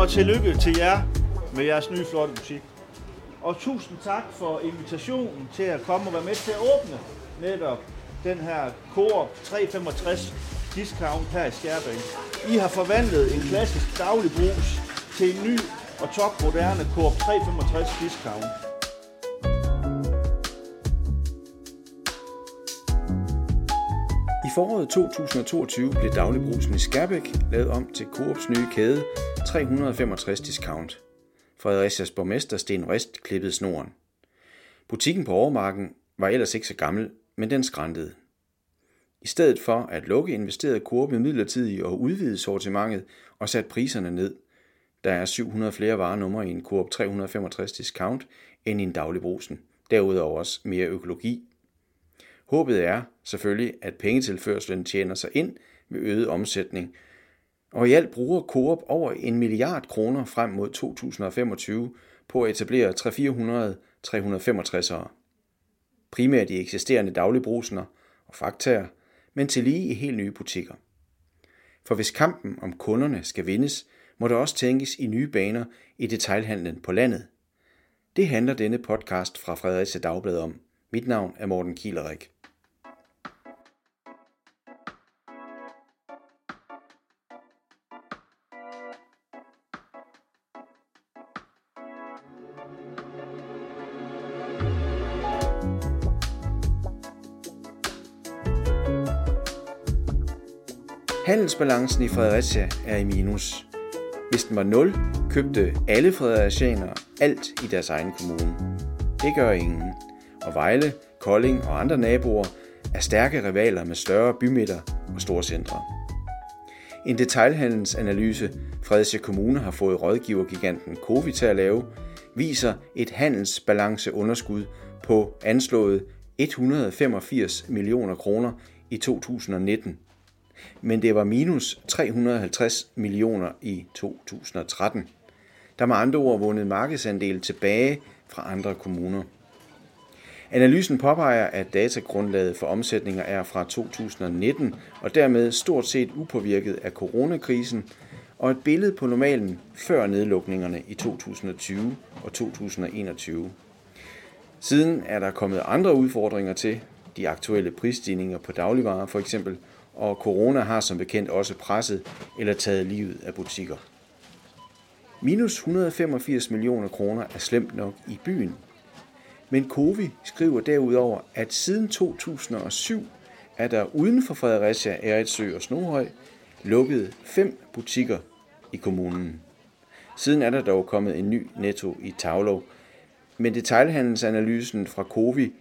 og tillykke til jer med jeres nye flotte butik. Og tusind tak for invitationen til at komme og være med til at åbne netop den her Coop 365 discount her i Skærbæk. I har forvandlet en klassisk daglig brus til en ny og topmoderne Coop 365 discount. I foråret 2022 blev dagligbrusen i Skærbæk lavet om til Coops nye kæde 365 Discount. Fredericias borgmester Sten Rist klippede snoren. Butikken på Overmarken var ellers ikke så gammel, men den skræntede. I stedet for at lukke investerede Coop midlertidigt og udvide sortimentet og satte priserne ned. Der er 700 flere varenumre i en Coop 365 Discount end i en dagligbrusen. Derudover også mere økologi Håbet er selvfølgelig, at pengetilførslen tjener sig ind ved øget omsætning, og i alt bruger Coop over en milliard kroner frem mod 2025 på at etablere 300 365'ere. Primært i eksisterende dagligbrusener og faktaer, men til lige i helt nye butikker. For hvis kampen om kunderne skal vindes, må der også tænkes i nye baner i detailhandlen på landet. Det handler denne podcast fra Fredericia Dagblad om. Mit navn er Morten Kielerik. Handelsbalancen i Fredericia er i minus. Hvis den var 0, købte alle fredericianere alt i deres egen kommune. Det gør ingen. Og Vejle, Kolding og andre naboer er stærke rivaler med større bymidter og store centre. En detailhandelsanalyse, Fredericia Kommune har fået rådgivergiganten Covi til at lave, viser et handelsbalanceunderskud på anslået 185 millioner kroner i 2019 men det var minus 350 millioner i 2013. Der med andre ord vundet markedsandel tilbage fra andre kommuner. Analysen påpeger, at datagrundlaget for omsætninger er fra 2019 og dermed stort set upåvirket af coronakrisen, og et billede på normalen før nedlukningerne i 2020 og 2021. Siden er der kommet andre udfordringer til, de aktuelle prisstigninger på dagligvarer for eksempel, og corona har som bekendt også presset eller taget livet af butikker. Minus 185 millioner kroner er slemt nok i byen. Men Covi skriver derudover, at siden 2007 er der uden for Fredericia, Eritsø og Snohøj lukket fem butikker i kommunen. Siden er der dog kommet en ny netto i Tavlov, men detailhandelsanalysen fra Covi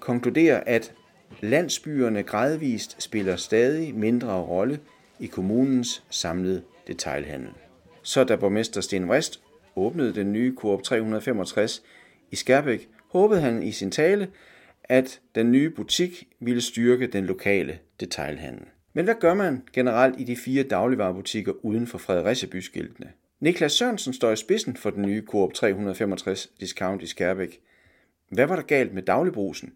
konkluderer, at Landsbyerne gradvist spiller stadig mindre rolle i kommunens samlede detailhandel. Så da borgmester Sten Vrist åbnede den nye Coop 365 i Skærbæk, håbede han i sin tale, at den nye butik ville styrke den lokale detailhandel. Men hvad gør man generelt i de fire dagligvarerbutikker uden for Fredericia byskiltene? Niklas Sørensen står i spidsen for den nye Coop 365 Discount i Skærbæk. Hvad var der galt med dagligbrusen?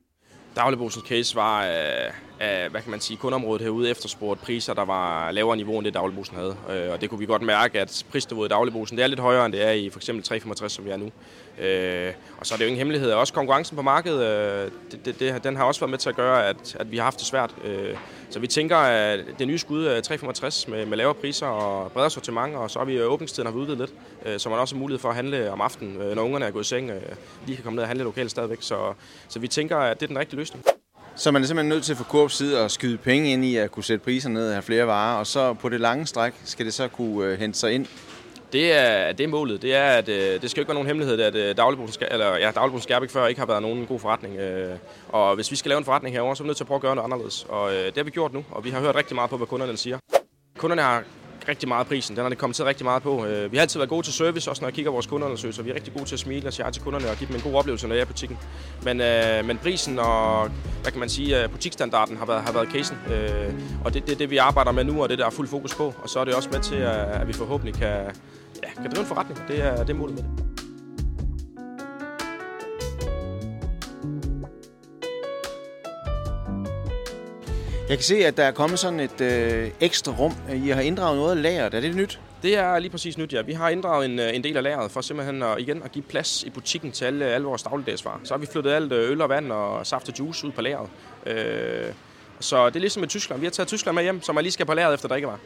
Dagligbrugsen case var øh, af, hvad kan man sige, kundområdet herude efterspurgt priser, der var lavere niveau end det Dagligbrugsen havde. Øh, og det kunne vi godt mærke, at prisniveauet i Dagligbrugsen det er lidt højere, end det er i for eksempel 365, som vi er nu. Øh, og så er det jo ingen hemmelighed. Også konkurrencen på markedet, øh, det, det, det, den har også været med til at gøre, at, at vi har haft det svært. Øh, så vi tænker, at det nye skud 365 med, med lavere priser og bredere sortiment, og så har vi øh, åbningstiden har vi udvidet lidt, så man også har mulighed for at handle om aftenen, når ungerne er gået i seng, lige kan komme ned og handle lokalt stadigvæk. Så, så vi tænker, at det er den rigtige løsning. Så man er simpelthen nødt til at få Coops side og skyde penge ind i at kunne sætte priser ned og have flere varer, og så på det lange stræk skal det så kunne øh, hente sig ind det er, det er målet. Det er, at øh, det skal ikke være nogen hemmelighed, at øh, Dagligbrugen, eller, ja, Dagligbrugen Skærbæk før ikke har været nogen god forretning. Øh, og hvis vi skal lave en forretning herover, så er vi nødt til at prøve at gøre noget anderledes. Og øh, det har vi gjort nu, og vi har hørt rigtig meget på, hvad kunderne siger. Kunderne har rigtig meget prisen. Den har det kommet til rigtig meget på. Øh, vi har altid været gode til service, også når jeg kigger vores kundeundersøgelser. Vi er rigtig gode til at smile og sige til kunderne og give dem en god oplevelse, når jeg er i butikken. Men, øh, men prisen og, hvad kan man sige, øh, butikstandarden har været, har været casen. Øh, og det er det, det, vi arbejder med nu, og det der er fuld fokus på. Og så er det også med til, at vi forhåbentlig kan, ja, kan drive en forretning. Det er, det er målet med det. Jeg kan se, at der er kommet sådan et øh, ekstra rum. I har inddraget noget af lageret. Er det nyt? Det er lige præcis nyt, ja. Vi har inddraget en, øh, en del af lageret for simpelthen at, igen at give plads i butikken til alle, alle vores dagligdagsvarer. Så har vi flyttet alt øh, øl og vand og saft og juice ud på lageret. Øh, så det er ligesom i Tyskland. Vi har taget Tyskland med hjem, som man lige skal på lageret efter drikkevarer.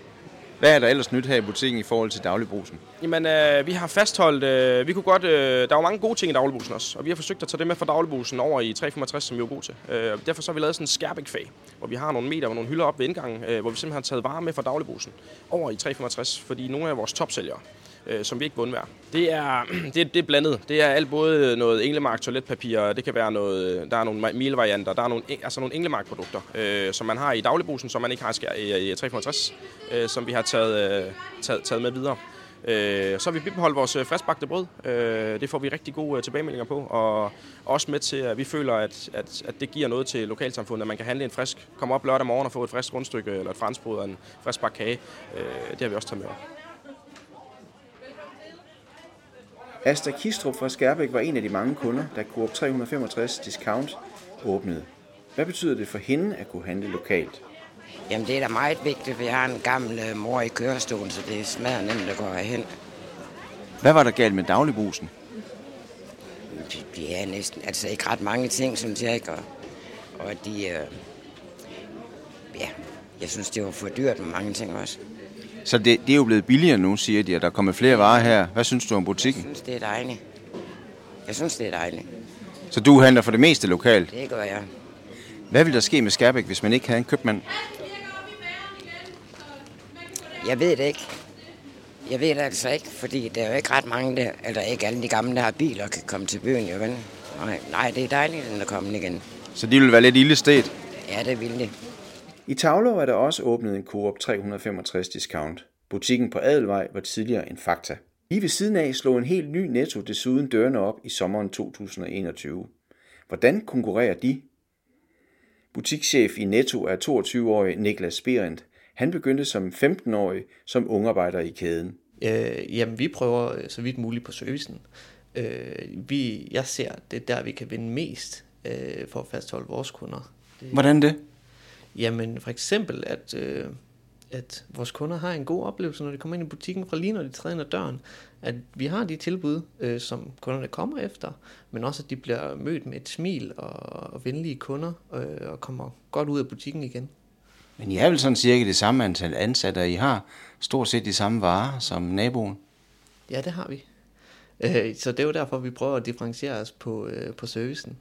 Hvad er der ellers nyt her i butikken i forhold til dagligbrusen? Jamen, øh, vi har fastholdt, øh, vi kunne godt, øh, der var mange gode ting i dagligbrusen også, og vi har forsøgt at tage det med fra dagligbrusen over i 365, som vi er gode til. Øh, derfor så har vi lavet sådan en skærbækfag, hvor vi har nogle meter og nogle hylder op ved indgangen, øh, hvor vi simpelthen har taget varer med fra dagligbrusen over i 365, fordi nogle af vores topsælgere, øh, som vi ikke vil Det er, det, det er blandet. Det er alt både noget Englemark toiletpapir, det kan være noget, øh, der er nogle milvarianter, der er nogle, altså nogle Englemark produkter, øh, som man har i dagligbrusen, som man ikke har i, i 365, øh, som vi har taget, øh, taget, taget med videre. Øh, så har vi bibeholdt vores øh, friskbagte brød. Øh, det får vi rigtig gode øh, tilbagemeldinger på, og også med til, at vi føler, at, at, at det giver noget til lokalsamfundet, at man kan handle en frisk, komme op lørdag morgen og få et frisk rundstykke eller et franskbrød og en frisk bakke kage. Øh, det har vi også taget med over. Asta Kistrup fra Skærbæk var en af de mange kunder, da Coop 365 Discount åbnede. Hvad betyder det for hende at kunne handle lokalt? Jamen det er da meget vigtigt, for jeg har en gammel øh, mor i kørestolen, så det er smadret nemt at gå hen. Hvad var der galt med dagligbrusen? Det er næsten, altså ikke ret mange ting, synes jeg ikke. Og, og de, øh, ja, jeg synes, det var for dyrt med mange ting også. Så det, det er jo blevet billigere nu, siger de, at der er kommet flere varer her. Hvad synes du om butikken? Jeg synes, det er dejligt. Jeg synes, det er dejligt. Så du handler for det meste lokalt? Det gør jeg. Hvad vil der ske med Skærbæk, hvis man ikke havde en købmand? Jeg ved det ikke. Jeg ved det altså ikke, fordi der er jo ikke ret mange der, eller ikke alle de gamle, der har biler, kan komme til byen, jo vel? Nej, nej, det er dejligt, at der kommer igen. Så de vil være lidt ildested? Ja, det vil det. I Tavlov er der også åbnet en Coop 365 discount. Butikken på Adelvej var tidligere en Fakta. Lige ved siden af slog en helt ny Netto desuden dørene op i sommeren 2021. Hvordan konkurrerer de? Butikschef i Netto er 22-årig Niklas Berendt. Han begyndte som 15-årig som ungarbejder i kæden. Øh, jamen, vi prøver så vidt muligt på servicen. Øh, vi, jeg ser, det er der, vi kan vinde mest øh, for at fastholde vores kunder. Hvordan det? Jamen, for eksempel, at, øh, at vores kunder har en god oplevelse, når de kommer ind i butikken, fra lige når de træder ind ad døren. At vi har de tilbud, øh, som kunderne kommer efter, men også at de bliver mødt med et smil og, og venlige kunder, øh, og kommer godt ud af butikken igen. Men I er vel sådan cirka det samme antal ansatte, og I har stort set de samme varer som naboen? Ja, det har vi. Øh, så det er jo derfor, vi prøver at differentiere os på, øh, på servicen.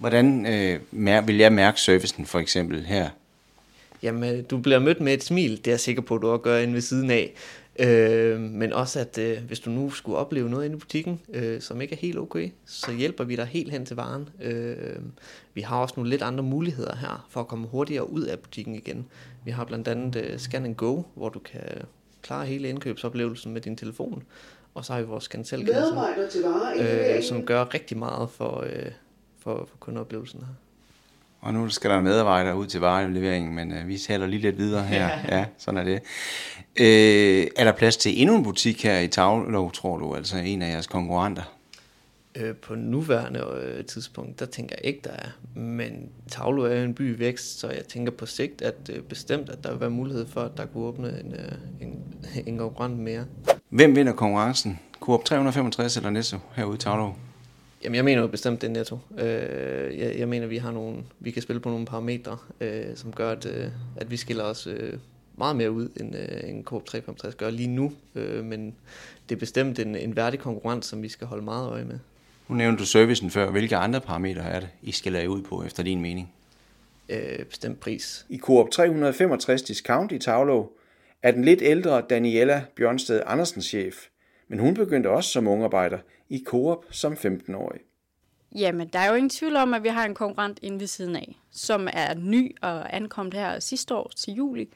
Hvordan øh, vil jeg mærke servicen for eksempel her? Jamen, du bliver mødt med et smil, det er jeg sikker på, at du også gør inde ved siden af. Øh, men også, at øh, hvis du nu skulle opleve noget inde i butikken, øh, som ikke er helt okay, så hjælper vi dig helt hen til varen. Øh, vi har også nogle lidt andre muligheder her, for at komme hurtigere ud af butikken igen. Vi har blandt andet øh, Scan and Go, hvor du kan klare hele indkøbsoplevelsen med din telefon. Og så har vi vores scan selv øh, som gør rigtig meget for, øh, for, for kundeoplevelsen her. Og nu skal der medarbejdere ud til vareleveringen, men øh, vi taler lige lidt videre her. Ja, ja sådan er det. Øh, er der plads til endnu en butik her i Tavlov, tror du, altså en af jeres konkurrenter? Øh, på nuværende øh, tidspunkt, der tænker jeg ikke, der er. Men Tavlo er en by i vækst, så jeg tænker på sigt, at øh, bestemt, at der vil være mulighed for, at der kunne åbne en, øh, en, en konkurrent mere. Hvem vinder konkurrencen? Coop 365 eller Netto herude i Tavlov? Jamen, jeg mener jo bestemt, det er netto. Øh, jeg, jeg mener, vi har nogle, vi kan spille på nogle parametre, øh, som gør, at, øh, at vi skiller os øh, meget mere ud, end, øh, end Coop 365 gør lige nu. Øh, men det er bestemt en, en værdig konkurrent, som vi skal holde meget øje med. Nu nævnte du servicen før. Hvilke andre parametre er det, I skal lade ud på, efter din mening? Øh, bestemt pris. I Coop 365 Discount i Tavlov er den lidt ældre Daniela Bjørnsted Andersen chef. Men hun begyndte også som ungarbejder i Coop som 15-årig. Jamen, der er jo ingen tvivl om, at vi har en konkurrent inde ved siden af, som er ny og ankommet her sidste år til juli.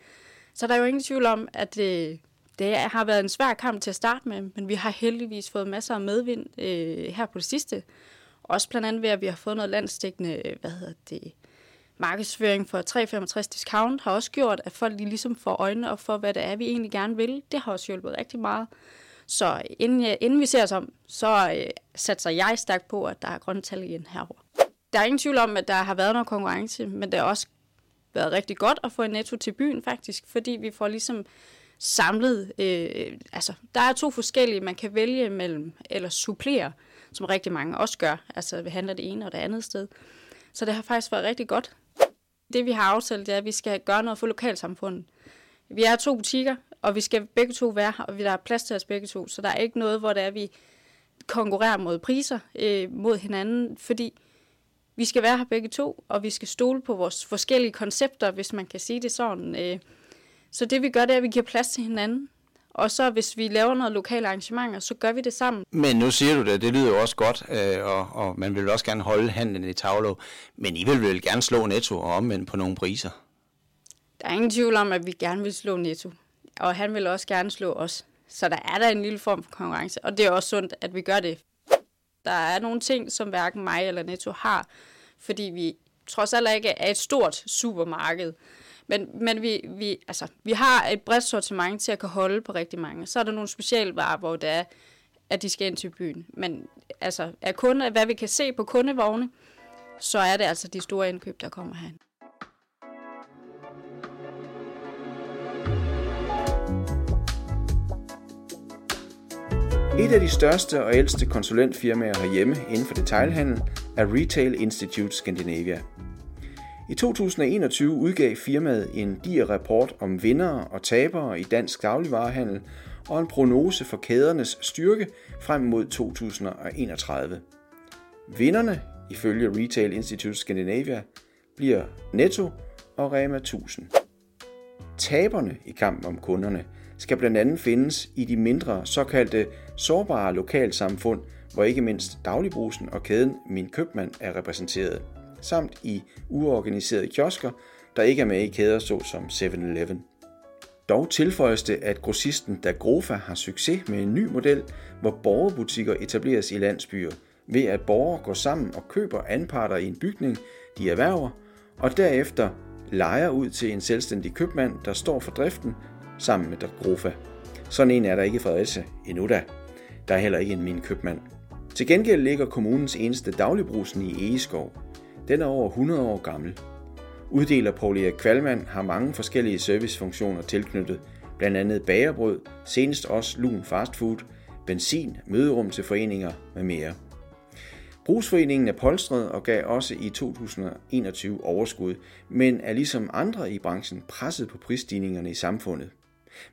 Så der er jo ingen tvivl om, at det, det har været en svær kamp til at starte med, men vi har heldigvis fået masser af medvind øh, her på det sidste. Også blandt andet ved, at vi har fået noget landstækkende, øh, hvad hedder det, markedsføring for 365 discount har også gjort, at folk lige ligesom får øjnene op for, hvad det er, vi egentlig gerne vil. Det har også hjulpet rigtig meget. Så inden, inden vi ser os om, så øh, satser jeg stærkt på, at der er grønne tal igen herovre. Der er ingen tvivl om, at der har været noget konkurrence, men det har også været rigtig godt at få en netto til byen faktisk, fordi vi får ligesom samlet. Øh, altså, der er to forskellige, man kan vælge mellem, eller supplere, som rigtig mange også gør. Altså, vi handler det ene og det andet sted. Så det har faktisk været rigtig godt. Det vi har aftalt, det er, at vi skal gøre noget for lokalsamfundet. Vi er to butikker, og vi skal begge to være her, og der er plads til os begge to. Så der er ikke noget, hvor det er, vi konkurrerer mod priser øh, mod hinanden, fordi vi skal være her begge to, og vi skal stole på vores forskellige koncepter, hvis man kan sige det sådan. Øh. Så det vi gør, det er, at vi giver plads til hinanden. Og så hvis vi laver noget lokale arrangementer, så gør vi det sammen. Men nu siger du det, det lyder jo også godt, øh, og, og man vil også gerne holde handlen i Tavlo. Men I vil vel gerne slå Netto og omvendt på nogle priser? Der er ingen tvivl om, at vi gerne vil slå Netto. Og han vil også gerne slå os. Så der er der en lille form for konkurrence. Og det er også sundt, at vi gør det. Der er nogle ting, som hverken mig eller Netto har, fordi vi trods alt ikke er et stort supermarked. Men, men vi, vi, altså, vi har et bredt sortiment til at kunne holde på rigtig mange. Så er der nogle specialvarer, hvor det er, at de skal ind til byen. Men altså, er kunde, hvad vi kan se på kundevogne, så er det altså de store indkøb, der kommer herhen. Et af de største og ældste konsulentfirmaer herhjemme inden for detailhandel er Retail Institute Scandinavia. I 2021 udgav firmaet en diger rapport om vindere og tabere i dansk dagligvarehandel og en prognose for kædernes styrke frem mod 2031. Vinderne, ifølge Retail Institute Scandinavia, bliver Netto og Rema 1000. Taberne i kampen om kunderne skal blandt andet findes i de mindre såkaldte sårbare lokalsamfund, hvor ikke mindst dagligbrusen og kæden Min Købmand er repræsenteret, samt i uorganiserede kiosker, der ikke er med i kæder såsom 7-Eleven. Dog tilføjes det, at grossisten Dagrofa har succes med en ny model, hvor borgerbutikker etableres i landsbyer, ved at borgere går sammen og køber anparter i en bygning, de erhverver, og derefter lejer ud til en selvstændig købmand, der står for driften sammen med Grofa. Sådan en er der ikke i Fredericia endnu da. Der er heller ikke en min købmand. Til gengæld ligger kommunens eneste dagligbrusen i Egeskov. Den er over 100 år gammel. Uddeler Paul Erik Kvalmand har mange forskellige servicefunktioner tilknyttet, blandt andet bagerbrød, senest også lun fastfood, benzin, møderum til foreninger med mere. Brugsforeningen er polstret og gav også i 2021 overskud, men er ligesom andre i branchen presset på prisstigningerne i samfundet.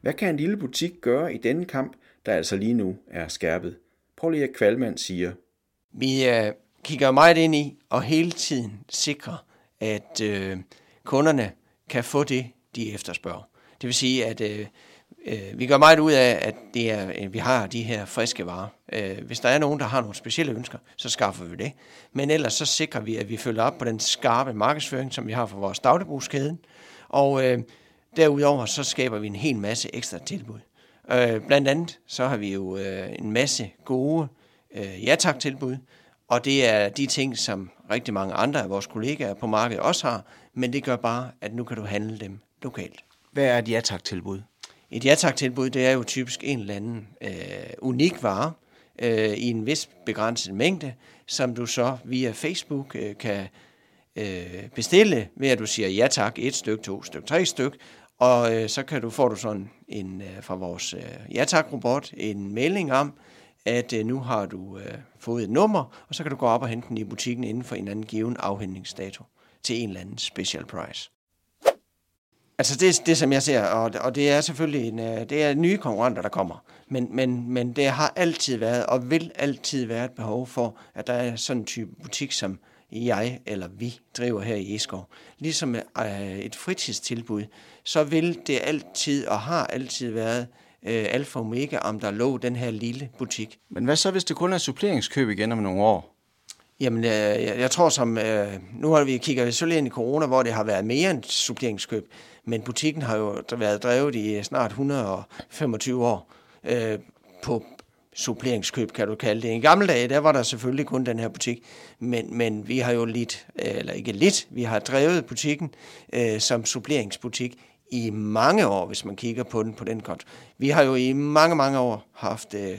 Hvad kan en lille butik gøre i denne kamp, der altså lige nu er skærpet? Paul Erik Kvalmand siger. Vi øh, kigger meget ind i og hele tiden sikrer, at øh, kunderne kan få det, de efterspørger. Det vil sige, at øh, øh, vi gør meget ud af, at det er, at vi har de her friske varer. Øh, hvis der er nogen, der har nogle specielle ønsker, så skaffer vi det. Men ellers så sikrer vi, at vi følger op på den skarpe markedsføring, som vi har for vores dagligbrugskæden. Og øh, derudover så skaber vi en hel masse ekstra tilbud. Øh, blandt andet så har vi jo øh, en masse gode øh, ja-tak-tilbud, og det er de ting, som rigtig mange andre af vores kollegaer på markedet også har, men det gør bare, at nu kan du handle dem lokalt. Hvad er et ja-tak-tilbud? Et ja-tak-tilbud, det er jo typisk en eller anden øh, unik vare øh, i en vis begrænset mængde, som du så via Facebook øh, kan øh, bestille ved at du siger ja tak, et stykke, to stykke, tre stykke, og øh, så kan du får du sådan en øh, fra vores øh, ja tak robot en melding om, at øh, nu har du øh, fået et nummer, og så kan du gå op og hente den i butikken inden for en anden given afhentningsdato til en eller anden special price. Altså det, det som jeg ser, og, og det er selvfølgelig en, øh, det er nye konkurrenter, der kommer. Men, men, men det har altid været, og vil altid være et behov for, at der er sådan en type butik, som jeg eller vi driver her i Eskov. Ligesom øh, et fritidstilbud, så vil det altid og har altid været øh, alfa og omega, om der lå den her lille butik. Men hvad så, hvis det kun er suppleringskøb igen om nogle år? Jamen, øh, jeg, jeg tror som, øh, nu har vi kigget selvfølgelig ind i corona, hvor det har været mere end suppleringskøb, men butikken har jo været drevet i snart 125 år øh, på suppleringskøb, kan du kalde det. I gamle dage, der var der selvfølgelig kun den her butik, men, men vi har jo lidt, øh, eller ikke lidt, vi har drevet butikken øh, som suppleringsbutik i mange år, hvis man kigger på den på den kont. Vi har jo i mange, mange år haft øh,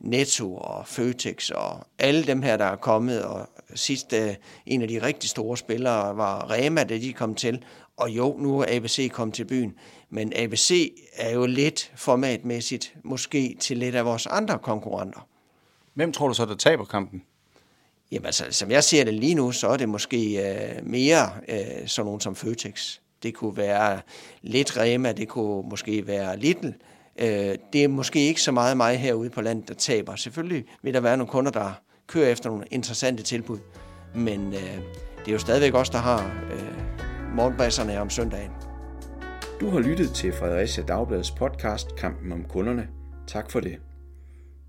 Netto og Føtex og alle dem her, der er kommet, og sidst øh, en af de rigtig store spillere var Rema, da de kom til, og jo, nu er ABC kommet til byen, men ABC er jo lidt formatmæssigt måske til lidt af vores andre konkurrenter. Hvem tror du så, der taber kampen? Jamen altså, som jeg ser det lige nu, så er det måske øh, mere øh, sådan nogen som Føtex. Det kunne være lidt Rema, det kunne måske være Lidl. Øh, det er måske ikke så meget mig herude på landet, der taber. Selvfølgelig vil der være nogle kunder, der kører efter nogle interessante tilbud. Men øh, det er jo stadigvæk os, der har øh, morgenbasserne om søndagen. Du har lyttet til Fredericia Dagbladets podcast Kampen om kunderne. Tak for det.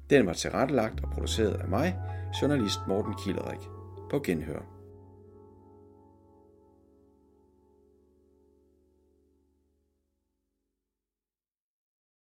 Den var tilrettelagt og produceret af mig, journalist Morten Kilderik. På genhør.